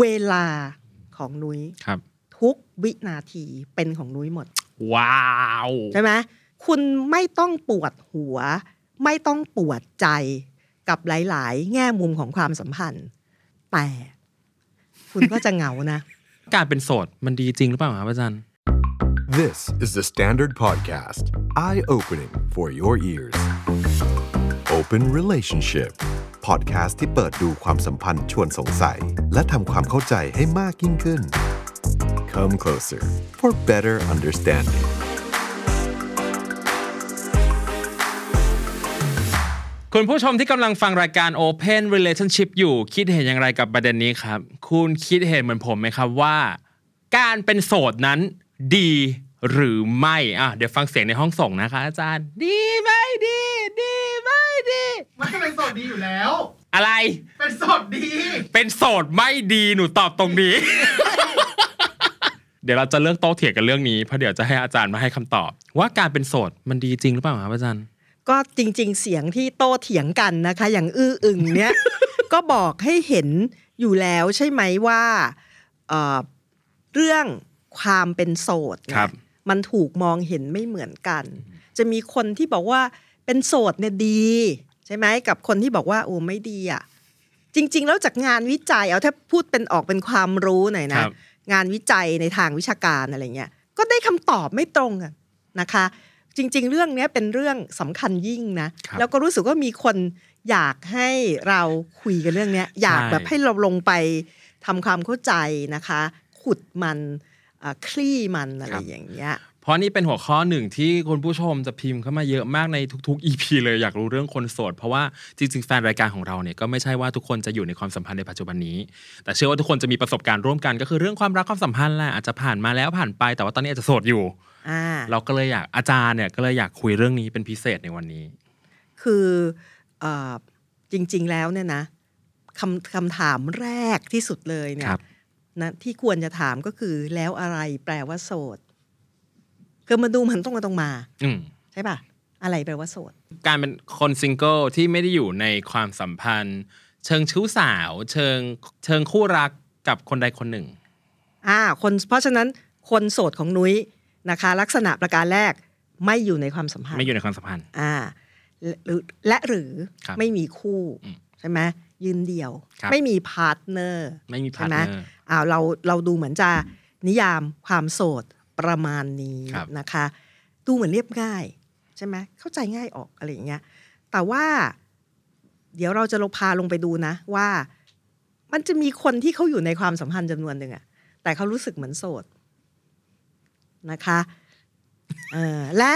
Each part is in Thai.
เวลาของนุ้ยครับทุกวินาทีเป็นของนุ้ยหมด ว้าวใช่ไหมคุณไม่ต้องปวดหัว ไม่ต้องปวดใจกับหลาย ๆ แง่มุมของความสัมพันธ์ แต่คุณก็จะเหงานะ การเป็นโสดมันดีจริงหรือเปล่าครับอาจารย์ This is the Standard Podcast. Eye opening for your ears. Open Relationship. Podcast ที่เปิดดูความสัมพันธ์ชวนสงสัย และทำความเข้าใจให้มากยิ่งขึ้น Come closer for better understanding. คุณผู้ชมที่กำลังฟังรายการ Open Relationship อยู่คิดเห็นอย่างไรกับประเด็นนี้ครับ คุณคิดเห็นเหมือนผมไหมครับว่า การเป็นโสดนั้นดี หรือไม่อะเดี๋ยวฟังเสียงในห้องส่งนะคะ อาจารย์ ดีไม่ดี ดีไม่ดี มันก็เป็นโสดดีอยู่แล้ว อะไร เป็นโสดดี เป็นโสดไม่ดีหนูตอบตรงนี้ เดี๋ยวเราจะเลือกโต้เถียงกันเรื่องนี้เพราะเดี๋ยวจะให้อาจารย์มาให้คำตอบ ว่าการเป็นโสดมันดีจริงหรือเปล่าครับอาจารย์ ก็จริง ๆ เสียงที่โต้เถียงกันนะคะ อย่างอื้ออึงเนี้ยก็บอกให้เห็นอยู่แล้วใช่ไหมว่าเอ่อเรื่องความเป็นโสดเนี่ยครับ มันถูกมองเห็นไม่เหมือนกัน จะมีคนที่บอกว่าเป็นโสดเนี่ยดี ใช่ไหมกับคนที่บอกว่าโอ้ไม่ดีอะจริง ๆ แล้วจากงานวิจัยเอาถ้าพูดเป็นออกเป็นความรู้หน่อยคนะรับงานวิจัยในทางวิชาการอะไรเงี้ยก็ได้คำตอบไม่ตรงกันนะคะ จริง ๆ เรื่องเนี้ยเป็นเรื่องสำคัญยิ่งนะครับแล้วก็รู้สึกว่ามีคนอยากให้เราคุยกันเรื่องเนี้ยอยากแบบให้เราลงไปทำความเข้าใจนะคะ ขุดมันอ่า คลี่มันอะไรอย่างเงี้ยเพราะนี่เป็นหัวข้อหนึ่งที่คุณผู้ชมจะพิมพ์เข้ามาเยอะมากในทุกๆ EP เลยอยากรู้เรื่องคนโสด เพราะว่าจริงๆแฟนรายการของเราเนี่ยก็ไม่ใช่ว่าทุกคนจะอยู่ในความสัมพันธ์ในปัจจุบันนี้ แต่เชื่อว่าทุกคนจะมีประสบการณ์ร่วมกันก็คือเรื่องความรักความสัมพันธ์แหละอาจจะผ่านมาแล้วผ่านไป แต่ว่าตอนนี้อาจจะโสดอยู่อ่าเราก็เลยอยากอาจารย์เนี่ยก็เลยอยากคุยเรื่องนี้เป็นพิเศษในวันนี้ คือเออจริงๆแล้วเนี่ยนะคำคำถามแรกที่สุดเลยเนี่คยรับ นะที่ควรจะถามก็คือแล้วอะไรแปลว่าโสดคือมาดูมันต้องมาตรงมาอืมใช่ป่ะ อะไรแปลว่าโสด การเป็นคนซิงเกิลที่ไม่ได้อยู่ในความสัมพันธ์ เชิงชู้สาว เชิงเชิงคู่รักกับคนใดคนหนึ่ง อ่า คนเพราะฉะนั้นคนโสดของนุ้ยนะคะ ลักษณะประการแรกไม่อยู่ในความสัมพันธ์ ไม่อยู่ในความสัมพันธ์ อ่า และหรือและหรือครับไม่มีคู่อืมใช่ไหม ยืนเดี่ยวครับไม่มี partner ไม่มีพาใช่ไหมอ้าวเราเราดูเหมือนจะนิยามความโสดประมาณนี้ครับนะคะ ดูเหมือนเรียบง่ายใช่ไหมเข้าใจง่ายออกอะไรอย่างเงี้ยแต่ว่า เดี๋ยวเราจะลงพาลงไปดูนะ ว่า มันจะมีคนที่เขาอยู่ในความสัมพันธ์จำนวนหนึ่งอะแต่เขารู้สึกเหมือนโสดนะคะเออและ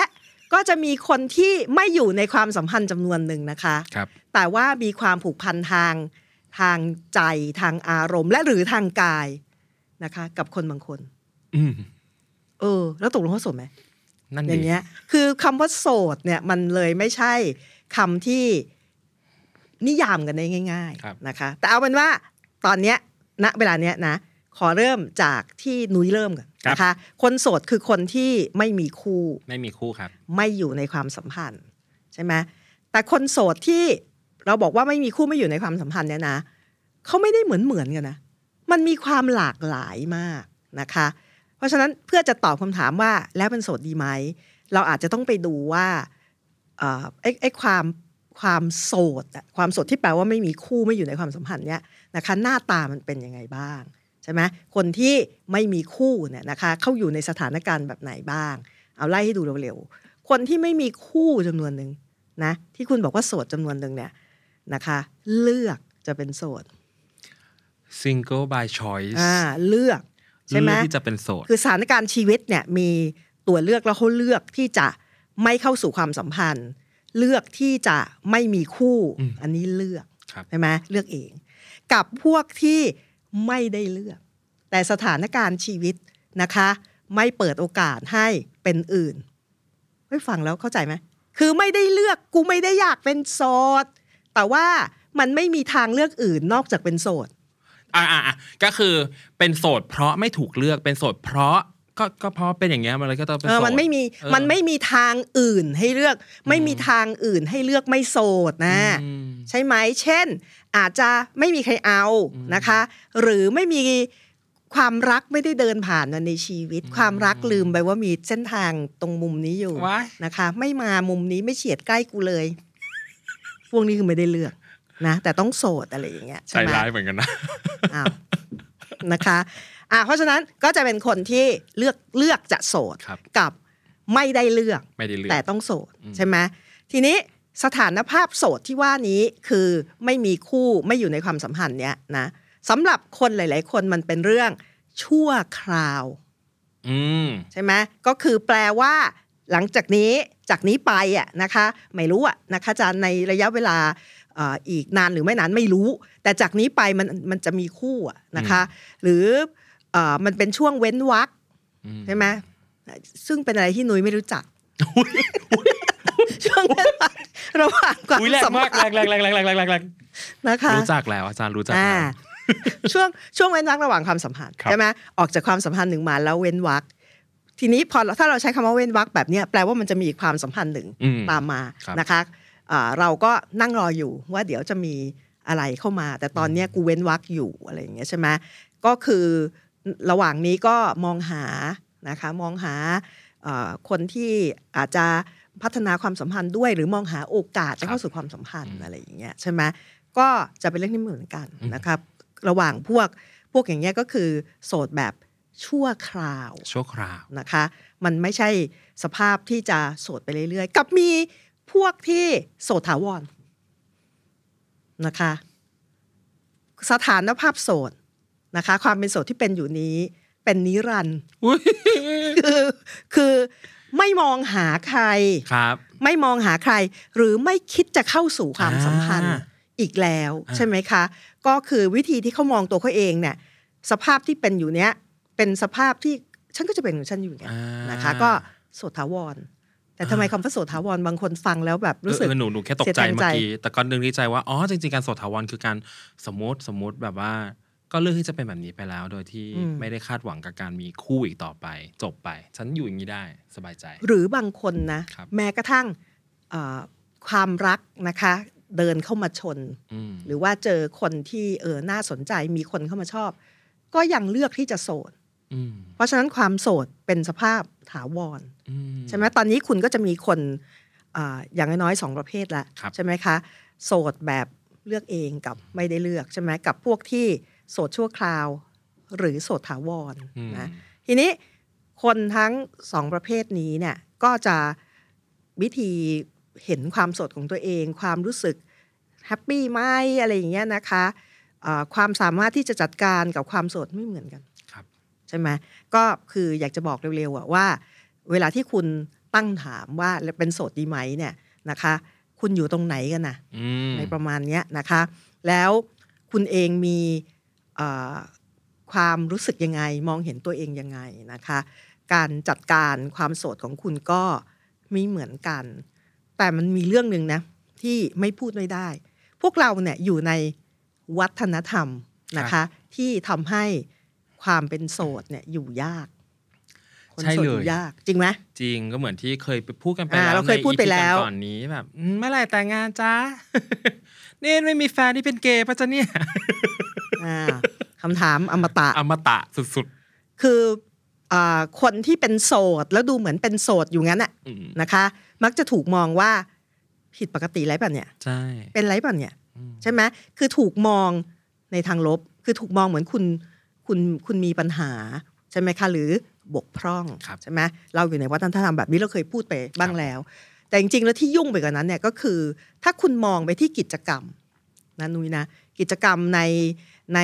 ก็จะมีคนที่ไม่อยู่ในความสัมพันธ์จำนวนหนึ่งนะคะครับแต่ว่ามีความผูกพันทางทางใจทางอารมณ์ และหรือทางกายนะคะ กับคนบางคน อืมเออ แล้วตกลงเขาโสดไหมนั่นอดีย่างเงี้ย คือคำว่าโสดเนี่ย มันเลยไม่ใช่คำที่นิยามกันได้ง่ายครับๆนะคะ แต่เอาเป็นว่าตอนเนี้ยณเวลาเนี้ยนะ ขอเริ่มจากที่นุ้ยเริ่มก่อน นะคะคนโสดคือคนที่ไม่มีคู่ ไม่มีคู่ครับ ไม่อยู่ในความสัมพันธ์ใช่ไหมแต่คนโสดที่เราบอกว่าไม่มีคู่ไม่อยู่ในความสัมพันธ์เนี่ยนะเขาไม่ได้เหมือนเหมือนกันนะมันมีความหลากหลายมากนะคะ เพราะฉะนั้นเพื่อจะตอบคำถามว่าแล้วเป็นโสดดีไหมเราอาจจะต้องไปดูว่าเอ่อไอ้ไอ้ความความโสดอะความโสดที่แปลว่าไม่มีคู่ไม่อยู่ในความสัมพันธ์เนี่ยนะคะหน้าตามันเป็นยังไงบ้าง ใช่ไหมคนที่ไม่มีคู่เนี่ยนะคะเขาอยู่ในสถานการณ์แบบไหนบ้าง เอาไล่ให้ดูเร็วๆคนที่ไม่มีคู่จำนวนหนึ่งนะที่คุณบอกว่าโสดจำนวนหนึ่งเนี่ยนะคะ เลือกจะเป็นโสด single by choice อ่าเลือกใช่ไหมเลือกที่จะเป็นโสดคือสถานการณ์ชีวิตเนี่ยมีตัวเลือกแล้วเขาเลือกที่จะไม่เข้าสู่ความสัมพันธ์ เลือกที่จะไม่มีคู่อืมอันนี้เลือกครับใช่ไหมเลือกเอง กับพวกที่ ไม่ได้เลือก แต่สถานการณ์ชีวิตนะคะ ไม่เปิดโอกาสให้เป็นอื่นเฮ้ยฟังแล้วเข้าใจไหมคือไม่ได้เลือกกูไม่ได้อยากเป็นโสดแต่ว่ามันไม่มีทางเลือกอื่นนอกจากเป็นโสดอ่าอ่าอ่าก็คือเป็นโสดเพราะไม่ถูกเลือกเป็นโสดเพราะก็ก็เพราะเป็นอย่างเงี้ยมันเลยก็ต้องเป็นเออโสดมันไม่มีเออมันไม่มีทางอื่นให้เลือก ไม่มีทางอื่นให้เลือกไม่โสดนะอืมใช่ไหมเช่น อาจจะไม่มีใครเอานะคะ หรือไม่มีความรักไม่ได้เดินผ่านมาในชีวิต ความรักลืมไปว่ามีเส้นทางตรงมุมนี้อยู่ว้ายนะคะ ไม่มามุมนี้ไม่เฉียดใกล้กูเลย พวกนี้คือไม่ได้เลือกนะแต่ต้องโสดอะไรอย่างเงี้ยใจใช่ไหมร้ายเหมือนกันนะอ้าวนะคะอะเพราะฉะนั้นก็จะเป็นคนที่เลือกเลือกจะโสดครับกับไม่ได้เลือกไม่ได้เลือก แต่ต้องโสดใช่ไหมทีนี้ สถานภาพโสดที่ว่านี้คือไม่มีคู่ไม่อยู่ในความสัมพันธ์เนี้ยนะสำหรับคนหลาย ๆ คนมันเป็นเรื่องชั่วคราวอืมใช่ไหมก็คือแปลว่าหลังจากนี้จากนี้ไปอะนะคะไม่รู้อะนะคะจะในระยะเวลาเอ่ออีกนานหรือไม่นานไม่รู้ แต่จากนี้ไปมันมันจะมีคู่อะนะคะ หรือเอ่อมันเป็นช่วงเว้นวรรคอืมใช่ไหมซึ่งเป็นอะไรที่นุ้ยไม่รู้จักช่ว งเว้นวรรคระหว่างความอุ้ยแรงสัมมากพันแรงธ์แรงแรงแรงแรงแรงแรงนะคะ รู้จักแล้วอาจารย์รู้จักอ่าแล้ว ช่วงช่วงเว้นวรรคระหว่างความสัมพันธ์ครับ ใช่ไหมออกจากความสัมพันธ์หนึ่งมาแล้วเว้นวรรคทีนี้พอถ้าเราใช้คำว่าเว้นวรรคแบบเนี้ยแปลว่ามันจะมีอีกความสัมพันธ์หนึ่งอืม ตามมาครับ นะคะอ่าเราก็นั่งรออยู่ว่าเดี๋ยวจะมีอะไรเข้ามา แต่ตอนเนี้ยกูเว้นวรรคอยู่อะไรอย่างเงี้ยใช่ไหมก็คือระหว่างนี้ก็มองหานะคะมองหาเอ่อคนที่อาจจะ พัฒนาความสัมพันธ์ด้วย หรือมองหาโอกาสจะเข้าสู่ความสัมพันธ์อะไรอย่างเงี้ยใช่ไหมก็จะเป็นเรื่องที่เหมือนกันนะครับ ระหว่างพวกพวกอย่างเงี้ยก็คือ โสดแบบชั่วคราว ชั่วคราวนะคะ มันไม่ใช่สภาพที่จะโสดไปเรื่อยๆ กับมีพวกที่โสดถาวรนะคะ สถานภาพโสดนะคะ ความเป็นโสดที่เป็นอยู่นี้ เป็นนิรันดร์อุ้ยคือคือ ไม่มองหาใครครับ ไม่มองหาใคร หรือไม่คิดจะเข้าสู่ความสัมพันธ์อ่าอีกแล้วอ่าใช่ไหมคะ ก็คือวิธีที่เขามองตัวเขาเองเนี่ย สภาพที่เป็นอยู่เนี้ยเป็นสภาพที่ฉันก็จะเป็นของฉันอยู่เนี่ยอ่านนะคะ ก็โสดถาวรแต่ทำไมคำว่าโสดถาวรบางคนฟังแล้วแบบรู้สึกเออหนูหนูแค่ตกเสียใจแทนเมื่ใจอกี้แต่ก็นึกในใจว่าอ๋อจริงๆการโสดถาวรคือการสมมติสมมติแบบว่า ก็เลือกที่จะเป็นแบบนี้ไปแล้ว โดยที่อืมไม่ได้คาดหวังกับการมีคู่อีกต่อไป จบไป ฉันอยู่อย่างนี้ได้สบายใจ หรือบางคนนะครับแม้กระทั่งเอ่อความรักนะคะ เดินเข้ามาชนอืมหรือว่าเจอคนที่เออน่าสนใจมีคนเข้ามาชอบ ก็ยังเลือกที่จะโสดอืมเพราะฉะนั้นความโสดเป็นสภาพถาวรอืมใช่ไหมตอนนี้คุณก็จะมีคนอาอย่างน้อยๆสองประเภทละครับใช่ไหมคะ โสดแบบเลือกเองกับไม่ได้เลือกใช่ไหมกับพวกที่ โสดชั่วคราว หรือโสดถาวรอืมนะทีนี้คนทั้งสองประเภทนี้เนี่ยก็จะวิธีเห็นความโสดของตัวเอง ความรู้สึกแฮปปี้ไหมอะไรอย่างเงี้ยนะคะอ่าความสามารถที่จะจัดการกับความโสดไม่เหมือนกันครับใช่ไหมก็คืออยากจะบอกเร็วๆอะว่า เวลาที่คุณตั้งถามว่าเป็นโสดดีไหมเนี่ยนะคะ คุณอยู่ตรงไหนกันนะอืมในประมาณเนี้ยนะคะ แล้วคุณเองมีเอ่อ ความรู้สึกยังไงมองเห็นตัวเองยังไงนะคะ การจัดการความโสดของคุณก็ไม่เหมือนกัน แต่มันมีเรื่องหนึ่งนะที่ไม่พูดไม่ได้ พวกเราเนี่ยอยู่ในวัฒนธรรมนะคะ ที่ทำให้ความเป็นโสดเนี่ยอยู่ยากคนใช่โสดเลอยยู่ยาก จริงไหมจริงก็เหมือนที่เคยไปพูดกันไปอ่าแล้วเราเคยพูดไปแล้วใน EP ก่อนๆนี้แบบอืมเมื่อไหร่แต่งงานจ้านี่ไม่มีแฟนที่เป็นเกย์ปะจ๊ะเนี่ยอ่า คำถามอมตะอมตะสุดคืออาคนที่เป็นโสดแล้วดูเหมือนเป็นโสดอยู่งั้นน่ะๆอืมนะคะ มักจะถูกมองว่าผิดปกติไรป่ะเนี่ยใช่เป็นไรป่ะเนี่ยอืมใช่ไหมคือถูกมองในทางลบ คือถูกมองเหมือนคุณคุณคุณมีปัญหาใช่ไหมคะหรือบกพร่องครับใช่ไหมเราอยู่ในวัฒนธรรมแบบนี้เราเคยพูดไปบ้างแล้ว แต่จริงๆแล้วที่ยุ่งไปกว่านั้นเนี่ยก็คือ ถ้าคุณมองไปที่กิจกรรมนะนุ้ยนะกิจกรรมใน ใน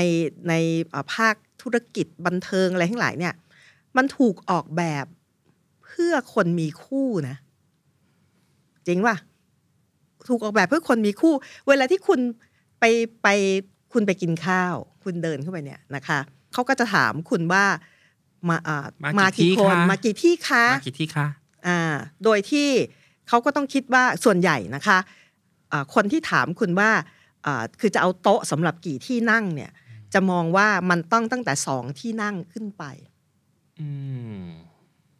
ในเอ่อภาคธุรกิจบันเทิงอะไรทั้งหลายเนี่ย มันถูกออกแบบเพื่อคนมีคู่นะ จริงป่ะถูกออกแบบเพื่อคนมีคู่ เวลาที่คุณไปไปคุณไปกินข้าว คุณเดินเข้าไปเนี่ยนะคะเขาก็จะถามคุณว่ามาอ่ามากี่คนมากี่ที่คะมากี่ที่คะอ่า โดยที่เขาก็ต้องคิดว่าส่วนใหญ่นะคะอ่าคนที่ถามคุณว่าอ่า คือจะเอาโต๊ะสำหรับกี่ที่นั่งเนี่ยจะมองว่ามันต้องตั้งแต่สองที่นั่งขึ้นไปอืม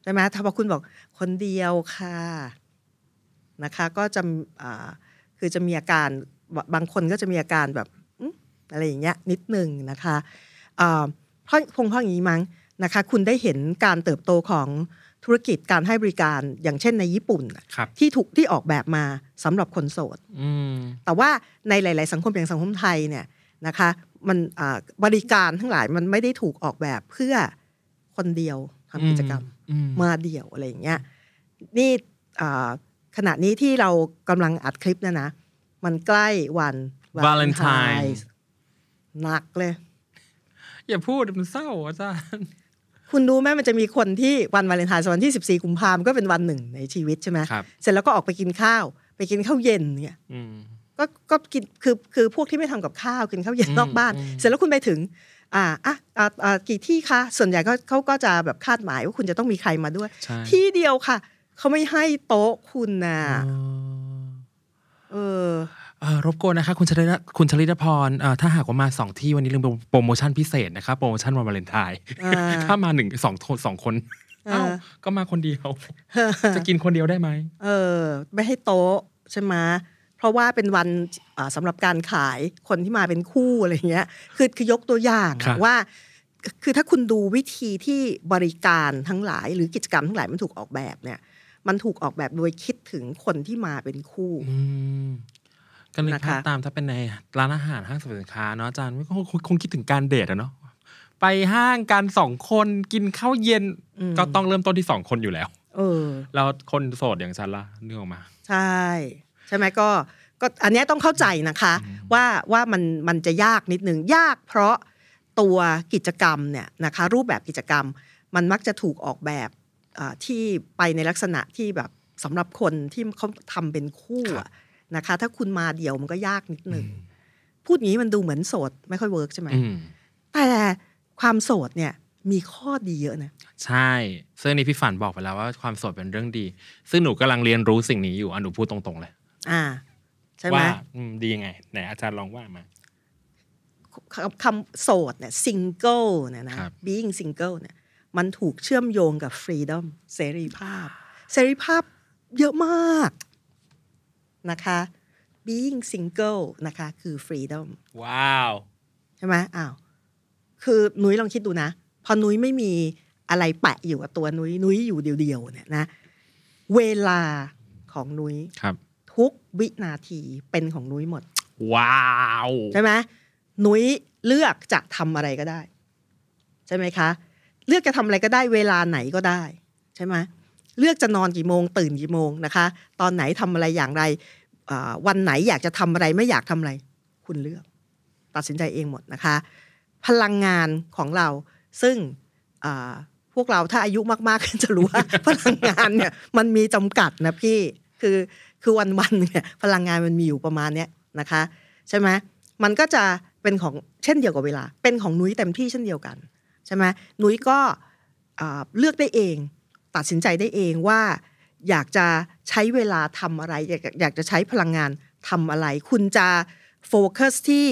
ใช่ไหมถ้าพอคุณบอกคนเดียวค่ะนะคะ ก็จะอ่าคือจะมีอาการบบางคนก็จะมีอาการแบบอือะไรอย่างเงี้ยนิดหนึ่งนะคะเอ่อเพราะคงเพราะอย่างนี้มั้งนะคะ คุณได้เห็นการเติบโตของ ธุรกิจการให้บริการอย่างเช่นในญี่ปุ่นน่ะครับที่ถูกที่ออกแบบมาสำหรับคนโสดอืมแต่ว่าในหลาย ๆ สังคมอย่างสังคมไทยเนี่ยนะคะมันอ่าบริการทั้งหลายมันไม่ได้ถูกออกแบบเพื่อคนเดียวทำกิจกรรมอืมมาเดี่ยวอะไรอย่างเงี้ยนี่อ่าขณะนี้ที่เรากำลังอัดคลิปเนะนะ มันใกล้วัน Valentine หนักเลย อย่าพูดมันเศร้าอาจารย์ คุณรู้ไหมมันจะมีคนที่วันวาเลนไทน์วันที่ 14 กุมภาพันธ์ก็เป็นวันหนึ่งในชีวิตใช่ไหมครับเสร็จแล้วก็ออกไปกินข้าว ไปกินข้าวเย็นเนี่ยอืมก็ก็กินคือคือพวกที่ไม่ทำกับข้าวกินข้าวเย็นอืมนอกบ้านอืมเสร็จแล้วคุณไปถึง อ่าอะอ่าอ่ากี่ที่คะส่วนใหญ่ก็เขาก็จะแบบคาดหมายว่าคุณจะต้องมีใครมาด้วยใช่ที่เดียวค่ะเขาไม่ให้โต๊ะคุณนะอ๋อเออเอ่อ รบกวนนะคะคุณชลิดาคุณชลิดาพรเอ่อถ้าหากว่ามาสองที่วันนี้ลืมโปรโมชั่นพิเศษนะครับโปรโมชั่นวันวาเลนไทน์อ่าถ้ามาหนึ่งสองคนสองคนอ่าเอ้าก็มาคนเดียว จะกินคนเดียวได้ไหมเออ ไม่ให้โต๊ะใช่ไหมเพราะว่าเป็นวันอ่าสำหรับการขายคนที่มาเป็นคู่อะไรเงี้ย คือคือยกตัวอย่างครับว่า คือถ้าคุณดูวิธีที่บริการทั้งหลาย หรือกิจกรรมทั้งหลายมันถูกออกแบบเนี่ยมันถูกออกแบบโดยคิดถึงคนที่มาเป็นคู่อืม ก็นึกนะคะภาพตามถ้าเป็นในร้านอาหารห้างสรรพสินค้าเนาะอาจารย์คงคงคงคิดถึงการเดทอะเนาะไปห้างกันสองคนกินข้าวเย็นก็ต้องเริ่มต้นที่สองคนอยู่แล้ว เออ แล้วคนโสดอย่างฉันล่ะนึกออกมา ใช่ ใช่ไหมก็ ก็อันเนี้ยต้องเข้าใจนะคะ ว่าว่ามันมันจะยากนิดนึง ยากเพราะตัวกิจกรรมเนี่ยนะคะ รูปแบบกิจกรรม มันมักจะถูกออกแบบอ่าที่ไปในลักษณะที่แบบสำหรับคนที่เขาทำเป็นคู่อะ นะคะ ถ้าคุณมาเดี่ยวมันก็ยากนิดนึงพูดอย่างนี้มันดูเหมือนโสด ไม่ค่อย work ใช่ไหมอืมแต่ความโสดเนี่ยมีข้อดีเยอะนะ ใช่ซึ่งนี่พี่ฝันบอกไปแล้วว่าความโสดเป็นเรื่องดี ซึ่งหนูกำลังเรียนรู้สิ่งนี้อยู่อะหนูพูดตรงๆเลย อ่า ใช่ไหมว่าอืมดียังไงไหนอาจารย์ลองว่ามาคำคำโสดเนี่ย single เนี่ยนะครับ being single เนี่ยมันถูกเชื่อมโยงกับ freedom เสรีภาพ เสรีภาพเยอะมาก นะคะ being single นะคะ คือ freedom ว้าวใช่ไหมอ้าวคือนุ้ยลองคิดดูนะ พอนุ้ยไม่มีอะไรแปะอยู่กับตัวนุ้ยนุ้ยอยู่เดียวๆเนี่ยนะ เวลาของนุ้ยครับ ทุกวินาทีเป็นของนุ้ยหมด ว้าวใช่ไหมนุ้ยเลือกจะทำอะไรก็ได้ ใช่ไหมคะ เลือกจะทำอะไรก็ได้ เวลาไหนก็ได้ ใช่ไหม เลือกจะนอนกี่โมง ตื่นกี่โมงนะคะ ตอนไหนทำอะไรอย่างไรอ่าวันไหนอยากจะทำอะไรไม่อยากทำอะไร คุณเลือก ตัดสินใจเองหมดนะคะ พลังงานของเราซึ่งอ่าพวกเราถ้าอายุมากๆจะรู้ว่า พลังงานเนี่ยมันมีจำกัดนะพี่คือคือวันๆเนี่ยพลังงานมันมีอยู่ประมาณเนี้ยนะคะ ใช่ไหมมันก็จะเป็นของเช่นเดียวกับเวลา เป็นของนุ้ยเต็มที่เช่นเดียวกันใช่ไหมนุ้ยก็อ่าเลือกได้เอง ตัดสินใจได้เองว่า อยากจะใช้เวลาทำอะไร อยากอยากจะใช้พลังงานทำอะไร คุณจะโฟกัสที่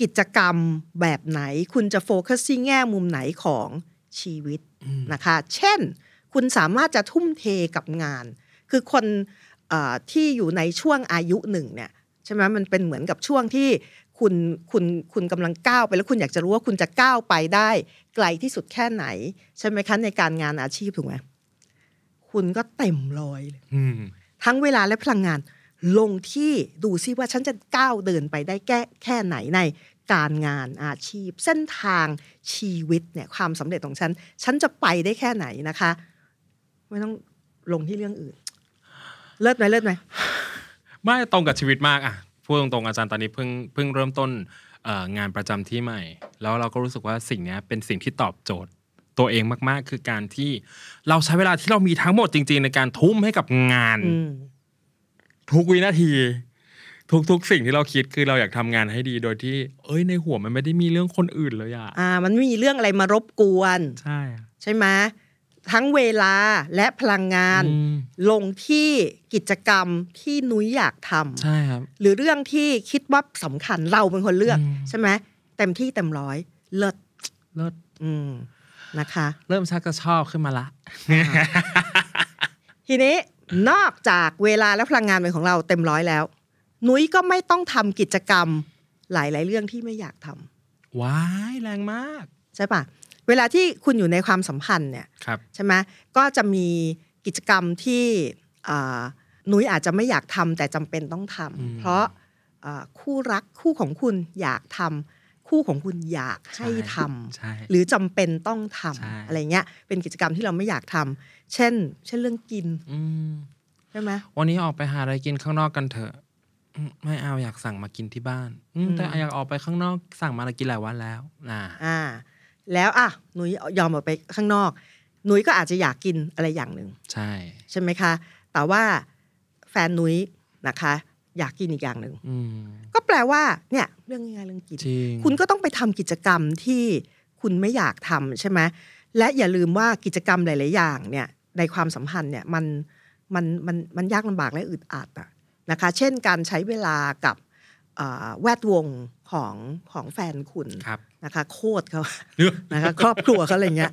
กิจกรรมแบบไหน คุณจะโฟกัสที่แง่มุมไหนของชีวิตนะคะ เช่น คุณสามารถจะทุ่มเทกับงาน คือคนเอ่อที่อยู่ในช่วงอายุหนึ่งเนี่ยใช่ไหมมันเป็นเหมือนกับช่วงที่คุณคุณคุณกำลังก้าวไป แล้วคุณอยากจะรู้ว่าคุณจะก้าวไปได้ไกลที่สุดแค่ไหน ใช่ไหมคะในการงานอาชีพถูกไหม คุณก็เต็มร้อยเลยอืมทั้งเวลาและพลังงาน ลงที่ดูซิว่าฉันจะก้าวเดินไปได้แค่แค่ไหนในการงานอาชีพ เส้นทางชีวิตเนี่ยความสำเร็จของฉัน ฉันจะไปได้แค่ไหนนะคะ ไม่ต้องลงที่เรื่องอื่น เลิศไหมเลิศไหมไม่ตรงกับชีวิตมากอะพูดตรงๆอาจารย์ตอนนี้เพิ่งเพิ่งเริ่มต้นเอ่องานประจำที่ใหม่ แล้วเราก็รู้สึกว่าสิ่งเนี้ยเป็นสิ่งที่ตอบโจทย์ ตัวเองมากๆ คือการที่เราใช้เวลาที่เรามีทั้งหมดจริง ๆ ในการทุ่มให้กับงานอืมทุกวินาที ทุกๆ สิ่งที่เราคิดคือเราอยากทำงานให้ดีโดยที่ เอ้ยในหัวมันไม่ได้มีเรื่องคนอื่นเลยอะอ่า มันไม่มีเรื่องอะไรมารบกวน ใช่อะใช่ไหมทั้งเวลาและพลังงานอืมลงที่กิจกรรมที่นุ้ยอยากทำใช่ครับ หรือเรื่องที่คิดว่าสำคัญเราเป็นคนเลือกอืมใช่ไหมเต็มที่เต็มร้อย เลิศเลิศอืม นะคะ เริ่มชักจะชอบขึ้นมาละ ทีนี้นอกจากเวลาและพลังงานเป็นของเราเต็มร้อยแล้ว นุ้ยก็ไม่ต้องทำกิจกรรมหลาย ๆ เรื่องที่ไม่อยากทำว้ายแรงมาก ใช่ปะเวลาที่คุณอยู่ในความสัมพันธ์เนี่ยครับใช่ไหมก็จะมีกิจกรรมที่อ่านุ้ยอาจจะไม่อยากทำแต่จำเป็นต้องทำอืมเพราะอ่าคู่รักคู่ของคุณอยากทำ คู่ของคุณอยากให้ทำใช่หรือจำเป็นต้องทใช่ำอะไรเงี้ย เป็นกิจกรรมที่เราไม่อยากทำเช่น เช่นเรื่องกินอืมใช่ไหมวันนี้ออกไปหาอะไรกินข้างนอกกันเถอะอืมไม่เอาอยากสั่งมากินที่บ้านอืมแต่อยากออกไปข้างนอกสั่งมากินหลายวันแล้วน่ะอ่า แล้วอะนุ้ยยอมออกไปข้างนอกนุ้ยก็อาจจะอยากกินอะไรอย่างหนึ่งใช่ ใช่ไหมคะ แต่ว่าแฟนนุ้ยนะคะ อยากกินอีกอย่างหนึ่งอืมก็แปลว่า เนี่ย เรื่องง่ายๆเรื่องกินจริงคุณก็ต้องไปทำกิจกรรมที่คุณไม่อยากทำใช่ไหมและอย่าลืมว่ากิจกรรมหลาย ๆ อย่างเนี่ย ในความสัมพันธ์เนี่ยมันมันมันมันยากลำบากและอึดอัดอะนะคะ เช่นการใช้เวลากับเอ่อแวดวงของของแฟนคุณครับ นะคะโคตรเขานะคะครอบครัวเขาอะไรเงี้ย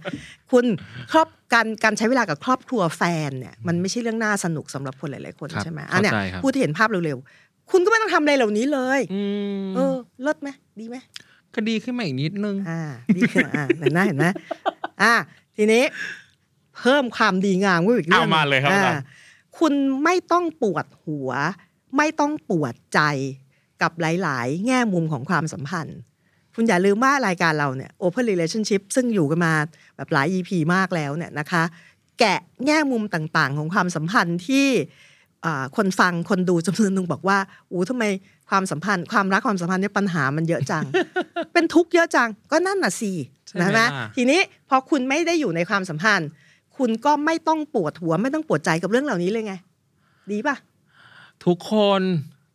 คุณครอบการการใช้เวลากับครอบครัวแฟนเนี่ยมันไม่ใช่เรื่องน่าสนุกสำหรับคนหลาย ๆ คนครับใช่ไหมอันเนี้ยเข้าใจครับพูดที่เห็นภาพเร็วๆ คุณก็ไม่ต้องทำอะไรเหล่านี้เลยอืมเออเลิศไหมดีไหมก็ดีขึ้นมาอีกนิดนึงอ่าดีขึ้นอ่าเห็นไหมเห็นไหมอ่าทีนี้ เพิ่มความดีงามไว้อีกเรื่องเอามาเลยครับอ่อาจารย์คุณไม่ต้องปวดหัว ไม่ต้องปวดใจกับหลาย ๆ แง่มุมของความสัมพันธ์ คุณอย่าลืมว่ารายการเราเนี่ย Open Relationship ซึ่งอยู่กันมาแบบหลาย EP มากแล้วเนี่ยนะคะ แกะแง่มุมต่างๆ ของความสัมพันธ์ที่อ่าคนฟังคนดูจำนวนหนึ่งบอกว่าอู้ทำไมความสัมพันธ์ ความรักความสัมพันธ์เนี่ยปัญหามันเยอะจัง เป็นทุกข์เยอะจังก็นั่นน่ะสิใช่ไหมนะไหมล่ะทีนี้พอคุณไม่ได้อยู่ในความสัมพันธ์ คุณก็ไม่ต้องปวดหัวไม่ต้องปวดใจกับเรื่องเหล่านี้เลยไง ดีป่ะทุกคน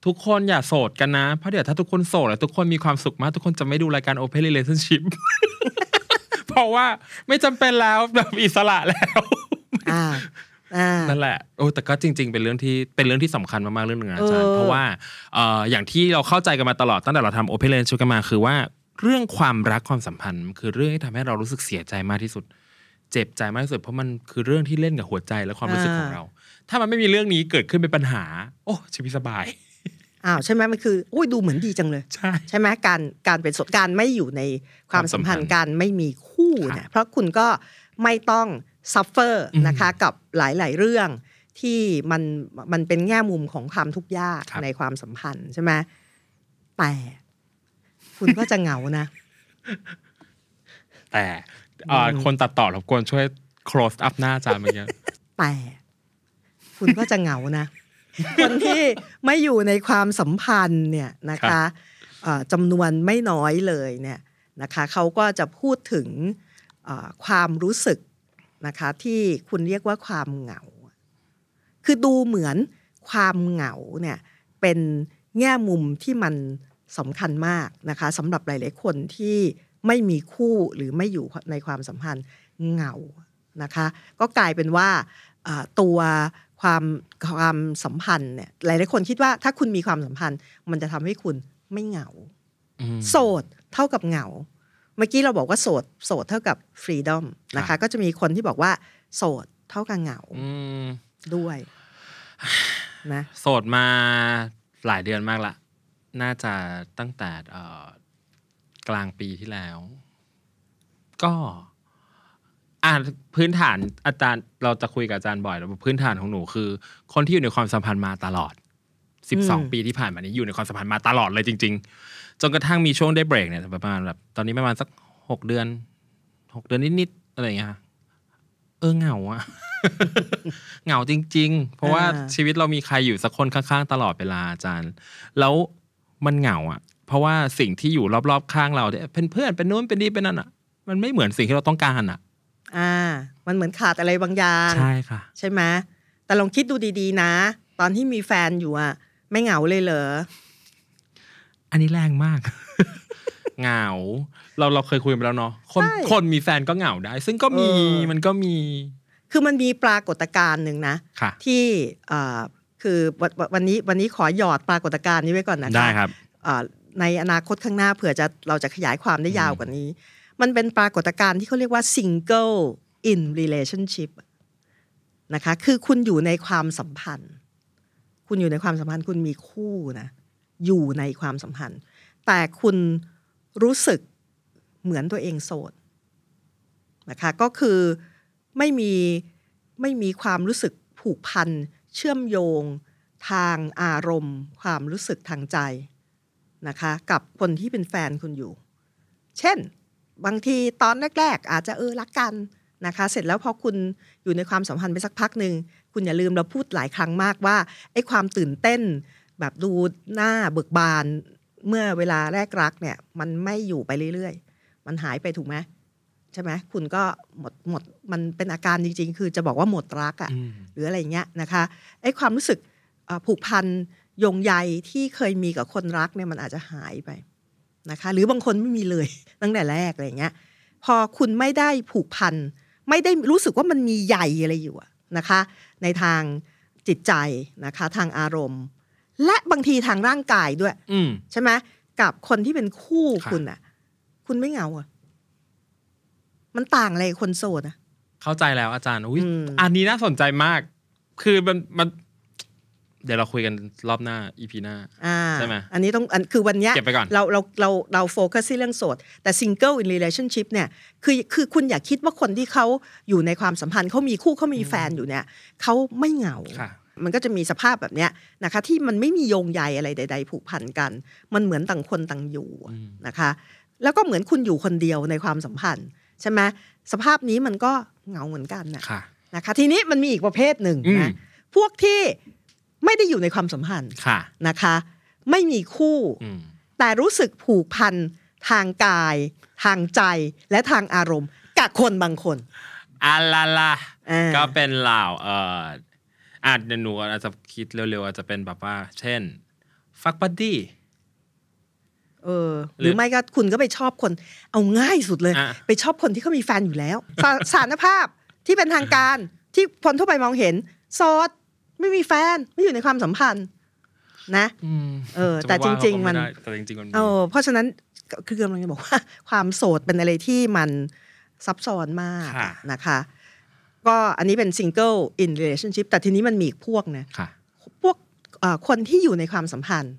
ทุกคนอย่าโสดกันนะ เพราะเดี๋ยวถ้าทุกคนโสดแล้วทุกคนมีความสุขมาก ทุกคนจะไม่ดูรายการ Open Relationship เพราะว่าไม่จำเป็นแล้วแบบอิสระแล้วอ่าอ่านั่นแหละโอ้แต่ก็จริง ๆ เป็นเรื่องที่เป็นเรื่องที่สำคัญมากๆเรื่องหนึ่งนะอาจารย์เออเพราะว่าเอ่ออย่างที่เราเข้าใจกันมาตลอดตั้งแต่เราทำ Open Relationship กันมาคือว่า เรื่องความรักความสัมพันธ์มันคือเรื่องที่ทำให้เรารู้สึกเสียใจมากที่สุด เจ็บใจมากที่สุดเพราะมันคือเรื่องที่เล่นกับหัวใจและความรู้สึกของเรา ถ้ามันไม่มีเรื่องนี้เกิดขึ้นเป็นปัญหา โอ้ชีวิตสบาย อ้าวใช่ไหมมันคืออุ้ยดูเหมือนดีจังเลย ใช่ใช่ไหมการการเป็นโสดการไม่อยู่ในความสัมพันธ์ความสัมพันธ์การไม่มีคู่เนี่ยเพราะคุณก็ไม่ต้อง suffer อืมนะคะกับหลาย ๆ เรื่องที่มันมันเป็นแง่มุมของความทุกข์ยากครับในความสัมพันธ์ใช่ไหมแต่คุณก็จะเหงานะ แต่เอ่อคนตัดต่อรบกวนช่วย close up หน้าอาจารย์เมื่อกี้แต่คุณก็จะเหงานะ คนที่ไม่อยู่ในความสัมพันธ์เนี่ยนะครัคะบเอ่อจำนวนไม่น้อยเลยเนี่ยนะคะเขาก็จะพูดถึงเอ่อความรู้สึกนะคะที่คุณเรียกว่าความเหงา คือดูเหมือนความเหงาเนี่ยเป็นแง่มุมที่มันสำคัญมากนะคะสำหรับหลาย ๆ คนที่ไม่มีคู่หรือไม่อยู่ในความสัมพันธ์เหงานะคะ ก็กลายเป็นว่าเอ่อตัว ความความสัมพันธ์เนี่ยหลายๆคนคิดว่าถ้าคุณมีความสัมพันธ์ มันจะทำให้คุณไม่เหงาอืมโสดเท่ากับเหงา เมื่อกี้เราบอกว่าโสดโสดเท่ากับฟรีดอมนะครัคะบก็จะมีคนที่บอกว่า โสดเท่ากับเหงาอืมด้วยนะโสดมาหลายเดือนมากละ น่าจะตั้งแต่เอ่อกลางปีที่แล้ว ก็ อ่าพื้นฐานอาจารย์เราจะคุยกับอาจารย์บ่อยแล้วพื้นฐานของหนูคือ คนที่อยู่ในความสัมพันธ์มาตลอด 12 ปีที่ผ่านมานี้อยู่ในความสัมพันธ์มาตลอดเลยจริง ๆ จนกระทั่งมีช่วงได้เบรกเนี่ยประมาณแบบตอนนี้ประมาณสักหกเดือนหกเดือนนิดๆอะไรอย่างเงี้ยค่ะเออเหงาอะเหงาจริง ๆ เพราะว่าอ่าชีวิตเรามีใครอยู่สักคนข้างๆ ตลอดเวลาอาจารย์ แล้วมันเหงาอะ เพราะว่าสิ่งที่อยู่รอบๆข้างเราเนี่ยเป็นเพื่อนเป็นนู้นเป็นนี่เป็นนั่นอะ มันไม่เหมือนสิ่งที่เราต้องการอะ อ่า มันเหมือนขาดอะไรบางอย่างใช่ค่ะ ใช่ไหมแต่ลองคิดดูดีๆ นะ ตอนที่มีแฟนอยู่อะไม่เหงาเลยเหรอ อันนี้แรงมาก เหงา เราเราเคยคุยไปแล้วเนาะคนใช่คนมีแฟนก็เหงาได้ ซึ่งก็มีเออมันก็มี คือมันมีปรากฏการณ์หนึ่งนะค่ะที่เอ่อคือวันวันวันนี้วันนี้ขอหยอดปรากฏการณ์นี้ไว้ก่อนนะคะได้ครับเอ่อในอนาคตข้างหน้าเผื่อจะเราจะขยายความได้ยาวกว่านี้ มันเป็นปรากฏการณ์ที่เขาเรียกว่า single in relationship นะคะคือคุณอยู่ในความสัมพันธ์ คุณอยู่ในความสัมพันธ์ คุณมีคู่นะอยู่ในความสัมพันธ์ แต่คุณรู้สึกเหมือนตัวเองโสดนะคะก็คือไม่มีไม่มีความรู้สึกผูกพันเชื่อมโยงทางอารมณ์ ความรู้สึกทางใจนะคะกับคนที่เป็นแฟนคุณอยู่ เช่น บางทีตอนแรก ๆ อาจจะเออรักกันนะคะ เสร็จแล้วพอคุณอยู่ในความสัมพันธ์ไปสักพักหนึ่งคุณอย่าลืมเราพูดหลายครั้งมากว่าไอ้ความตื่นเต้น แบบดูหน้าเบิกบาน เมื่อเวลาแรกรักเนี่ย มันไม่อยู่ไปเรื่อยๆ มันหายไปถูกไหมใช่ไหมคุณก็หมดหมดมันเป็นอาการจริง ๆ คือจะบอกว่าหมดรักอะ่ะอืมหรืออะไรเงี้ยนะคะไอ้ความรู้สึกเอ่อผูกพันโยงใยที่เคยมีกับคนรักเนี่ยมันอาจจะหายไป นะคะ หรือบางคนไม่มีเลยตั้งแต่แรกอะไรเงี้ย พอคุณไม่ได้ผูกพัน ไม่ได้รู้สึกว่ามันมีใยอะไรอยู่อะนะคะ ในทางจิตใจนะคะ ทางอารมณ์ และบางทีทางร่างกายด้วยอืมใช่ไหมกับคนที่เป็นคู่ค่ะคุณอะคุณไม่เหงาอะมันต่างอะไรกับคนโสดอะเข้าใจแล้วอาจารย์อุ้ยอืมอันนี้น่าสนใจมาก คือมันมัน เดี๋ยวเราคุยกันรอบหน้า EP หน้าอ่าใช่ไหมอันนี้ต้องอันคือวันเนี้ยเก็บไปก่อนเราเราเราเราโฟกัสที่เรื่องโสด แต่ single in relationship เนี่ยคือคือคุณอย่าคิดว่าคนที่เขาอยู่ในความสัมพันธ์เขามีคู่เขามีแฟนอยู่เนี่ยเขาไม่เหงาค่ะมันก็จะมีสภาพแบบเนี้ยนะคะที่มันไม่มีโยงใยอะไรใด ๆ ผูกพันกัน มันเหมือนต่างคนต่างอยู่นะคะ แล้วก็เหมือนคุณอยู่คนเดียวในความสัมพันธ์ใช่ไหมสภาพนี้มันก็เหงาเหมือนกันนะค่ะนะคะ ทีนี้มันมีอีกประเภทหนึ่งอืมนะพวกที่ ไม่ได้อยู่ในความสัมพันธ์ค่ะนะคะ ไม่มีคู่อืมแต่รู้สึกผูกพันทางกาย ทางใจและทางอารมณ์กับคนบางคนอาลาลาอ่าก็เป็นเหล่าเอ่ออาจจะหนูอาจจะคิดเร็วๆอาจจะเป็นแบบว่า เช่น fuck buddyเออ หรือไม่ก็คุณก็ไปชอบคน เอาง่ายสุดเลยอะไปชอบคนที่เขามีแฟนอยู่แล้วสาสารภาพที่เป็นทางการที่คนทั่วไปมองเห็นโสด ไม่มีแฟน ไม่อยู่ในความสัมพันธ์ นะเออ แต่จริง ๆ มันแต่จริงๆมันมีเออเพราะฉะนั้นก็คือกำลังจะบอกว่า ความโสดเป็นอะไรที่มันซับซ้อนมากค่ะนะคะ ก็อันนี้เป็น single in relationship แต่ทีนี้มันมีอีกพวกนะค่ะพวกเอ่อคนที่อยู่ในความสัมพันธ์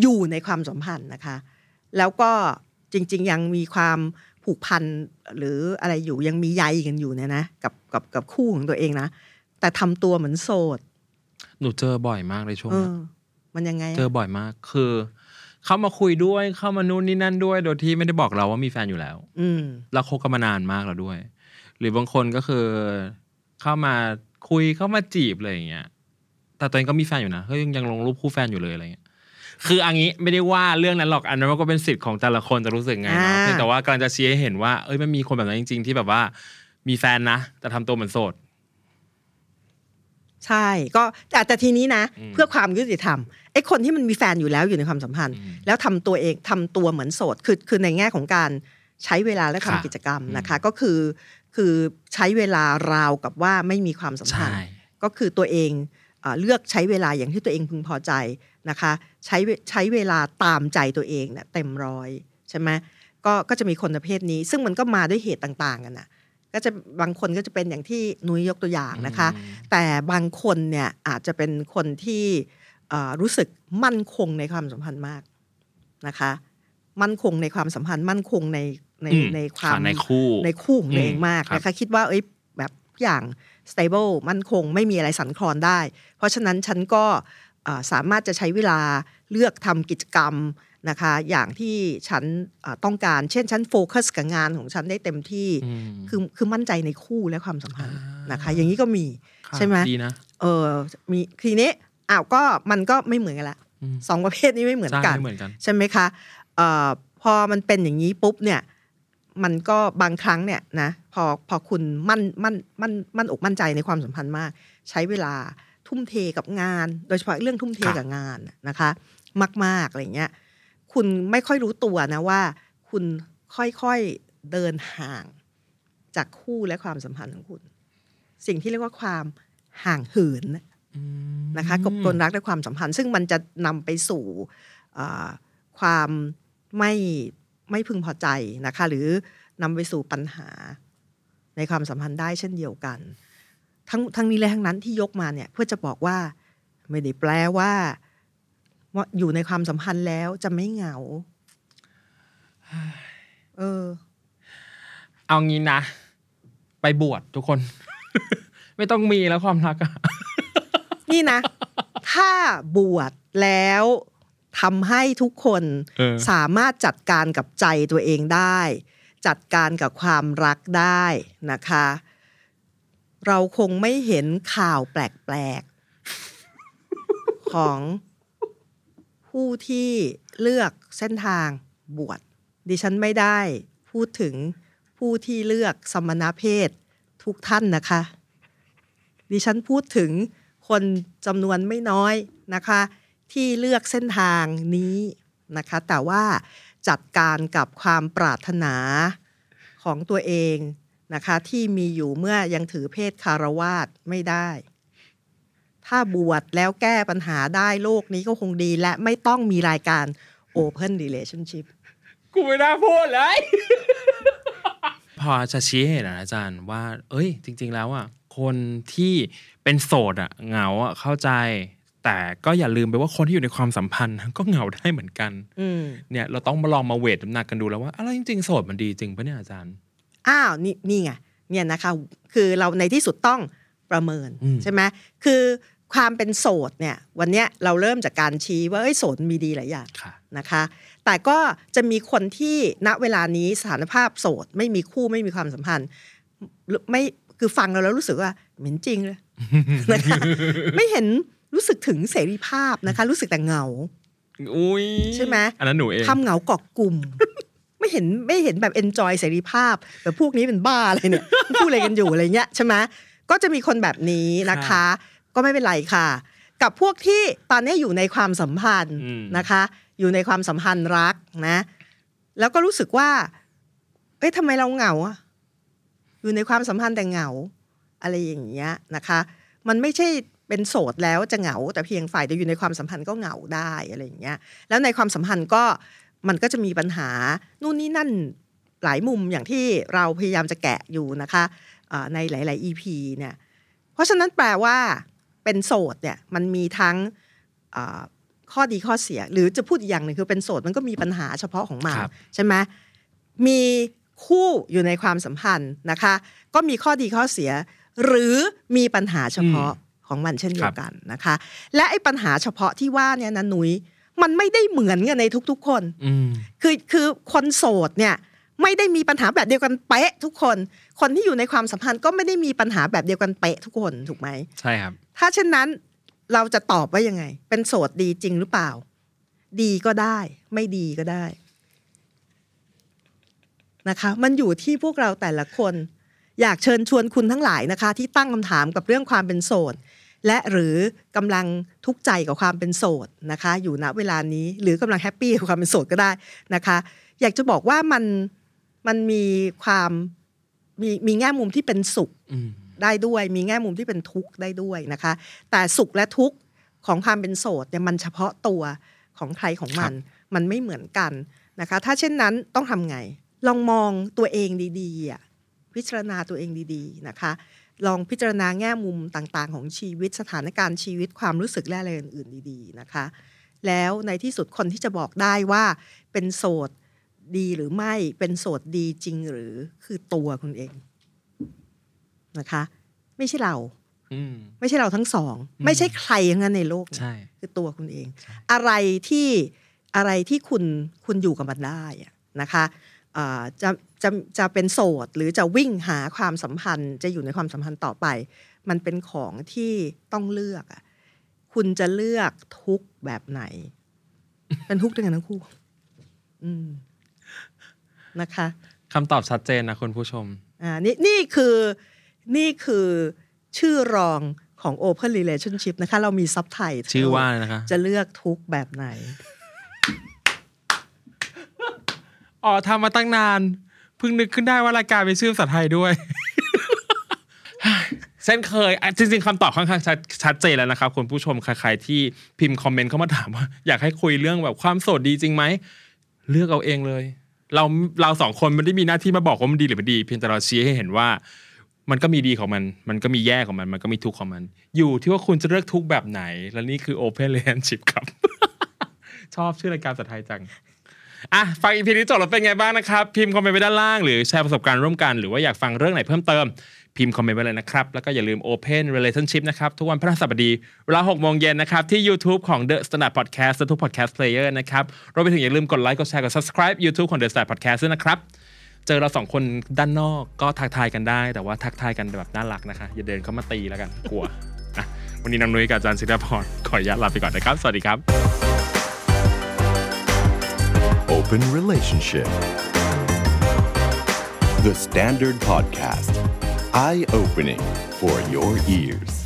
อยู่ในความสัมพันธ์นะคะ แล้วก็จริง ๆ ยังมีความผูกพันหรืออะไรอยู่ยังมีใยกันอยู่เนี่ยนะกับกับกับคู่ของตัวเองนะ แต่ทำตัวเหมือนโสด หนูเจอบ่อยมากในช่วงเอนี้อ มันยังไงอะเจอบ่อยมาก คือ เข้ามาคุยด้วยเข้ามานู่นนี่นั่นด้วย โดยที่ไม่ได้บอกเราว่ามีแฟนอยู่แล้ว อืม แล้วคบกันมานานมากแล้วด้วย หรือบางคนก็คือ เข้ามาคุยเข้ามาจีบอะไรอย่างเงี้ย แต่ตัวเองก็มีแฟนอยู่นะเฮ้ยยังยังลงรูปคู่แฟนอยู่เลยอะไรเงี้ย คืออันนี้ไม่ได้ว่าเรื่องนั้นหรอกอันนั้นมันก็เป็นสิทธิ์ของแต่ละคนจะรู้สึกไงเนาะอ่า เพียงแต่ว่ากำลังจะชี้ให้เห็นว่าเอ้ยมันมีคนแบบนั้นจริง ๆ ที่แบบว่า มีแฟนนะแต่ทำตัวเหมือนโสด ใช่ก็แต่แต่ทีนี้นะอืมเพื่อความยุติธรรมไอ้คนที่มันมีแฟนอยู่แล้วอยู่ในความสัมพันธ์อืมแล้วทำตัวเองทำตัวเหมือนโสดคือคือในแง่ของการใช้เวลาและทำค่ะกิจกรรมนะคะ ก็คือคือใช้เวลาราวกับว่าไม่มีความสัมพันธ์ใช่ก็คือตัวเองเอ่อเลือกใช้เวลาอย่างที่ตัวเองพึงพอใจนะคะ ใช้เวใช้เวลาตามใจตัวเองเนี่ยเต็มร้อยใช่ไหมก็ก็จะมีคนประเภทนี้ ซึ่งมันก็มาด้วยเหตุต่างๆกันนะ ก็จะบางคนก็จะเป็นอย่างที่นุ้ยยกตัวอย่างนะคะ แต่บางคนเนี่ยอาจจะเป็นคนที่เอ่อรู้สึกมั่นคงในความสัมพันธ์มากนะคะ มั่นคงในความสัมพันธ์ มั่นคงในในอืมในความในคู่ในคู่ของตัวเองอืมมากครับนะคะคิดว่าเอ้ยแบบทุกอย่าง stable มั่นคงไม่มีอะไรสั่นคลอนได้ เพราะฉะนั้นฉันก็เอ่อสามารถจะใช้เวลาเลือกทำกิจกรรม นะคะอย่างที่ฉันเอ่อต้องการ เช่นฉันโฟกัสกับงานของฉันได้เต็มที่อืมคือคือมั่นใจในคู่และความสัมพันธ์อ่านนะคะ อย่างนี้ก็มีค่ะใช่ไหมดีนะเออมีทีนี้อ้าวก็มันก็ไม่เหมือนกันละอืมสองประเภทนี้ไม่เหมือนใช่กันไม่เหมือนกันใช่ไหมคะเอ่อพอมันเป็นอย่างนี้ปุ๊บเนี่ยมันก็บางครั้งเนี่ยนะพอพอคุณมั่นมั่นมั่นมั่นอกมั่นใจในความสัมพันธ์มาก ใช้เวลาทุ่มเทกับงาน โดยเฉพาะเรื่องทุ่มเทครับกับงานนะคะ มากๆอะไรเงี้ย คุณไม่ค่อยรู้ตัวนะว่า คุณค่อยๆเดินห่างจากคู่และความสัมพันธ์ของคุณ สิ่งที่เรียกว่าความห่างเหินนะคะกับคนรักและความสัมพันธ์ ซึ่งมันจะนำไปสู่เอ่อความไม่ไม่พึงพอใจนะคะ หรือนำไปสู่ปัญหาในความสัมพันธ์ได้เช่นเดียวกัน ทั้งทั้งนี้และทั้งนั้นที่ยกมาเนี่ยเพื่อจะบอกว่าไม่ได้แปลว่า ว่าอยู่ในความสัมพันธ์แล้วจะไม่เหงา เออ เอางี้นะ ไปบวชทุกคน ไม่ต้องมีแล้วความรักอะนี่นะ ถ้าบวชแล้วทำให้ทุกคนเออสามารถจัดการกับใจตัวเองได้ จัดการกับความรักได้นะคะ เราคงไม่เห็นข่าวแปลกๆ ของ ผู้ที่เลือกเส้นทางบวชดิฉันไม่ได้พูดถึงผู้ที่เลือกสมณเพศทุกท่านนะคะ ดิฉันพูดถึงคนจำนวนไม่น้อยนะคะ ที่เลือกเส้นทางนี้นะคะ แต่ว่าจัดการกับความปรารถนาของตัวเองนะคะ ที่มีอยู่เมื่อยังถือเพศคารวาสไม่ได้ ถ้าบวชแล้วแก้ปัญหาได้โลกนี้ก็คงดี และไม่ต้องมีรายการ Open Relationship กูไม่น่าพูดเลย พอจะชี้ให้เห็นอะอาจารย์ว่า เอ้ย จริง ๆ แล้วอะคนที่เป็นโสดอะเหงาอะเข้าใจ แต่ก็อย่าลืมไปว่าคนที่อยู่ในความสัมพันธ์ ก็เหงาได้เหมือนกันอืมเนี่ย เราต้องมาลองมาเวทน้ำหนักกันดูแล้วว่าอะไรจริงๆโสดมันดีจริงปะเนี่ยอาจารย์ อ้าวนี่นี่ไงเนี่ยนะคะ คือเราในที่สุดต้องประเมินอืมใช่ไหมคือ ความเป็นโสดเนี่ยวันเนี้ยเราเริ่มจากการชี้ว่าเอ้ยโสดมีดีหลายอย่างค่ะนะคะ แต่ก็จะมีคนที่ณเวลานี้สถานภาพโสดไม่มีคู่ไม่มีความสัมพันธ์ไม่คือฟังเราแล้วรู้สึกว่าเหม็นจริงเลยนะคะไม่เห็นรู้สึกถึงเสรีภาพนะคะ รู้สึกแต่เหงาอุ้ยใช่ไหมอันนั้นหนูเองทำเหงาเกาะกลุ่ม ไม่เห็นไม่เห็นแบบ enjoy เสรีภาพแบบพวกนี้เป็นบ้าอะไรเนี่ยพูดอะไรกันอยู่อะไรเงี้ยใช่ไหมก็จะมีคนแบบนี้นะคะ ก็ไม่เป็นไรค่ะ กับพวกที่ตอนนี้อยู่ในความสัมพันธ์อืมนะคะ อยู่ในความสัมพันธ์รักนะ แล้วก็รู้สึกว่า เอ้ยทำไมเราเหงาอะอยู่ในความสัมพันธ์แต่เหงา อะไรอย่างเงี้ยนะคะ มันไม่ใช่เป็นโสดแล้วจะเหงา แต่เพียงฝ่ายเดียวอยู่ในความสัมพันธ์ก็เหงาได้อะไรอย่างเงี้ย แล้วในความสัมพันธ์ก็มันก็จะมีปัญหานู่นนี่นั่นหลายมุมอย่างที่เราพยายามจะแกะอยู่นะคะอ่าในหลาย ๆ EP เนี่ย เพราะฉะนั้นแปลว่า เป็นโสดเนี่ยมันมีทั้งอ่าข้อดีข้อเสีย หรือจะพูดอีกอย่างหนึ่งคือเป็นโสดมันก็มีปัญหาเฉพาะของมันครับใช่ไหมมีคู่อยู่ในความสัมพันธ์นะคะ ก็มีข้อดีข้อเสีย หรือมีปัญหาเฉพาะของมันเช่นเดียวกันนะคะ และไอ้ปัญหาเฉพาะที่ว่าเนี่ยนะหนุยมันไม่ได้เหมือนกันในทุกๆคนอืมคือคือคนโสดเนี่ยไม่ได้มีปัญหาแบบเดียวกันเป๊ะทุกคน คนที่อยู่ในความสัมพันธ์ก็ไม่ได้มีปัญหาแบบเดียวกันเป๊ะทุกคนถูกไหมใช่ครับถ้าเช่นนั้นเราจะตอบว่ายังไง เป็นโสดดีจริงหรือเปล่า ดีก็ได้ ไม่ดีก็ได้นะคะ มันอยู่ที่พวกเราแต่ละคน อยากเชิญชวนคุณทั้งหลายนะคะ ที่ตั้งคำถามกับเรื่องความเป็นโสดและหรือกำลังทุกข์ใจกับความเป็นโสดนะคะ อยู่ณเวลานี้หรือกำลังแฮปปี้กับความเป็นโสดก็ได้นะคะ อยากจะบอกว่ามันมันมีความมีมีแง่มุมที่เป็นสุข ได้ด้วย มีแง่มุมที่เป็นทุกข์ได้ด้วยนะคะ แต่สุขและทุกข์ของความเป็นโสดเนี่ยมันเฉพาะตัวของใครของมัน มันไม่เหมือนกันนะคะ ถ้าเช่นนั้นต้องทำไง ลองมองตัวเองดีๆอะพิจารณาตัวเองดีๆนะคะ ลองพิจารณาแง่มุมต่างๆ ของชีวิตสถานการณ์ชีวิตความรู้สึกและอะไรอื่นๆดี ๆนะคะ แล้วในที่สุดคนที่จะบอกได้ว่าเป็นโสดดีหรือไม่เป็นโสดดีจริงหรือคือตัวคุณเอง นะคะ ไม่ใช่เราอืมไม่ใช่เราทั้งสองอืมไม่ใช่ใครทั้งนั้นในโลกนี้ใช่คือตัวคุณเอง อะไรที่อะไรที่คุณคุณอยู่กับมันได้อะนะคะอ่าจะจะจะเป็นโสดหรือจะวิ่งหาความสัมพันธ์ จะอยู่ในความสัมพันธ์ต่อไป มันเป็นของที่ต้องเลือกอะคุณจะเลือกทุกข์แบบไหน เป็นทุกข์ด้วยกันทั้งคู่ อืมนะคะคำตอบชัดเจนนะคุณผู้ชม อ่านี่นี่คือ นี่คือชื่อรองของ Open Relationship นะคะ เรามีซับไทยชื่อว่าอะไรนะคะ จะเลือกทุกข์แบบไหน อ๋อทำมาตั้งนาน เพิ่งนึกขึ้นได้ว่ารายการมีชื่อภาษาไทยด้วย เส้นเคยอะจริงๆคำตอบค่อนข้างชัดชัดเจนแล้วนะครับคุณผู้ชมใครๆที่พิมพ์คอมเมนต์เข้ามาถามว่า อยากให้คุยเรื่องแบบความโสดดีจริงไหม เลือกเอาเองเลย เราเราสองคนไม่ได้มีหน้าที่มาบอกว่ามันดีหรือไม่ดี เพียงแต่เราชี้ให้เห็นว่า มันก็มีดีของมัน มันก็มีแย่ของมัน มันก็มีทุกข์ของมัน อยู่ที่ว่าคุณจะเลือกทุกแบบไหน และนี่คือ Open Relationship ครับ ชอบชื่อรายการภาษาไทยจังอะฟัง EP นี้จบแล้วเป็นไงบ้างนะครับ พิมพ์คอมเมนต์ไว้ด้านล่างหรือแชร์ประสบการณ์ร่วมกัน หรือว่าอยากฟังเรื่องไหนเพิ่มเติม พิมพ์คอมเมนต์ไว้เลยนะครับ แล้วก็อย่าลืม Open Relationship นะครับ ทุกวันพฤหัสบดีเวลา6โมงเย็นนะครับ ที่ YouTube ของ The Standard Podcast และทุก Podcast Player นะครับรวมไปถึงอย่าลืมกดไลค์กดแชร์กด subscribe YouTube ของ The Standard Podcast ด้วยนะครับ เจอเราสองคนด้านนอกก็ทักทายกันได้ แต่ว่าทักทายกันแบบน่ารักนะคะ อย่าเดินเข้ามาตีแล้วกันกลัวอะวันนี้น้ำนุ้ยกับอาจารย์ศิลปพรขออนุญาตลาไปก่อนนะครับ สวัสดีครับ Open Relationship The Standard Podcast Eye Opening for Your Ears